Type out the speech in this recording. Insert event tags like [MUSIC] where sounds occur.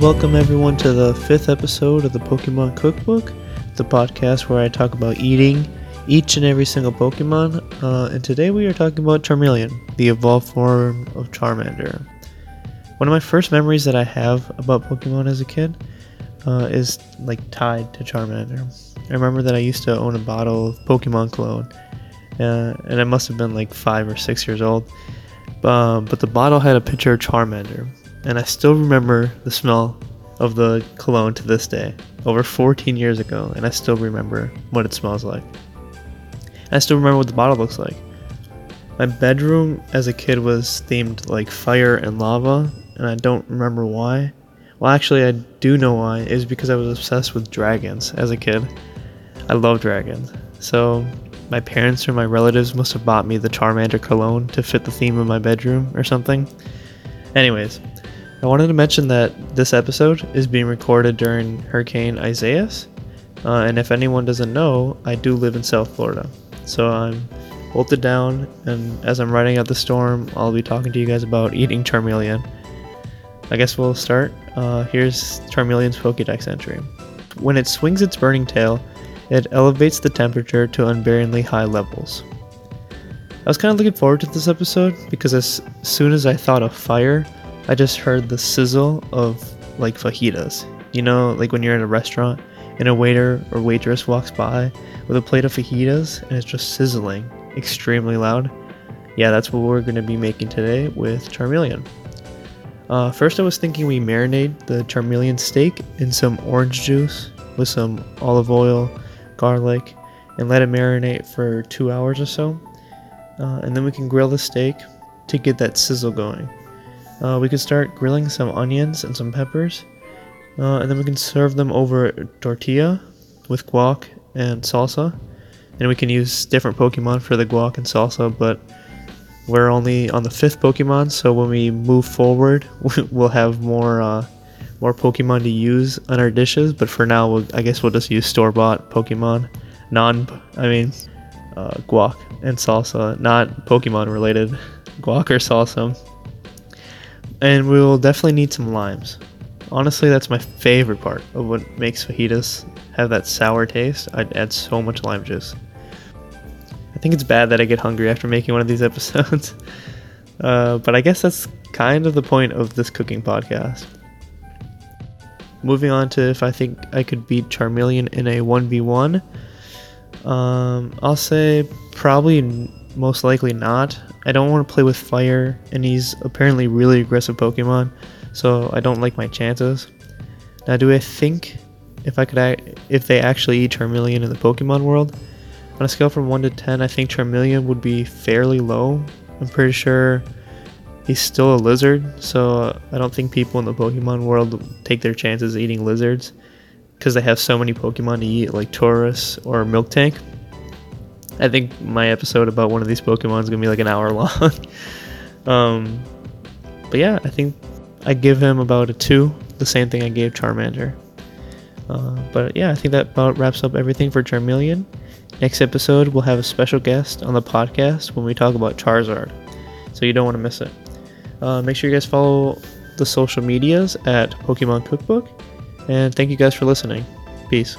Welcome everyone to the fifth episode of the Pokemon Cookbook, the podcast where I talk about eating each and every single Pokemon. Uh, and today we are talking about Charmeleon, the evolved form of Charmander. One of my first memories that I have about Pokemon as a kid uh, is like tied to Charmander. I remember that I used to own a bottle of Pokemon cologne, uh, and I must have been like five or six years old. Um, but the bottle had a picture of Charmander, and I still remember the smell of the cologne to this day, over 14 years ago, and I still remember what it smells like. I still remember what the bottle looks like. My bedroom as a kid was themed like fire and lava, and I don't remember why. Well, actually, I do know why. It was because I was obsessed with dragons as a kid. I love dragons. So, my parents or my relatives must have bought me the Charmander cologne to fit the theme of my bedroom or something. Anyways, I wanted to mention that this episode is being recorded during Hurricane Isaias. Uh, and if anyone doesn't know, I do live in South Florida. So I'm bolted down, and as I'm riding out the storm, I'll be talking to you guys about eating Charmeleon. I guess we'll start. Uh, here's Charmeleon's Pokedex entry. When it swings its burning tail, it elevates the temperature to unbearingly high levels. I was kind of looking forward to this episode because as soon as I thought of fire, I just heard the sizzle of like fajitas. You know, like when you're in a restaurant and a waiter or waitress walks by with a plate of fajitas and it's just sizzling extremely loud. Yeah, that's what we're going to be making today with Charmeleon. Uh, first, I was thinking we marinate the Charmeleon steak in some orange juice with some olive oil, garlic, and let it marinate for two hours or so. Uh, and then we can grill the steak to get that sizzle going. Uh, we can start grilling some onions and some peppers, uh, and then we can serve them over tortilla with guac and salsa. And we can use different Pokemon for the guac and salsa, but we're only on the fifth Pokemon, so when we move forward, [LAUGHS] we'll have more uh, more Pokemon to use on our dishes. But for now, we'll, I guess we'll just use store bought Pokemon, non, I mean, uh, guac and salsa, not Pokemon related [LAUGHS] guac or salsa. And we will definitely need some limes. Honestly, that's my favorite part of what makes fajitas have that sour taste. I'd add so much lime juice. I think it's bad that I get hungry after making one of these [LAUGHS] episodes. uh, but I guess that's kind of the point of this cooking podcast. Moving on to if I think I could beat Charmeleon in a 1v1, um, I'll say probably most likely not. I don't want to play with fire, and he's apparently really aggressive Pokemon, so I don't like my chances. Now, do I think if I could, if they actually eat Charmeleon in the Pokemon world, on a scale from 1 to 10, I think Charmeleon would be fairly low. I'm pretty sure he's still a lizard, so I don't think people in the Pokemon world take their chances eating lizards because they have so many Pokemon to eat, like Tauros or Miltank. I think my episode about one of these Pokemon is gonna be like an hour [LAUGHS] long. um, but yeah, I think I give him about a two, the same thing I gave Charmander. Uh, but yeah, I think that about wraps up everything for Charmeleon. Next episode, we'll have a special guest on the podcast when we talk about Charizard. So you don't want to miss it. Uh, make sure you guys follow the social medias at Pokemon Cookbook. And thank you guys for listening. Peace.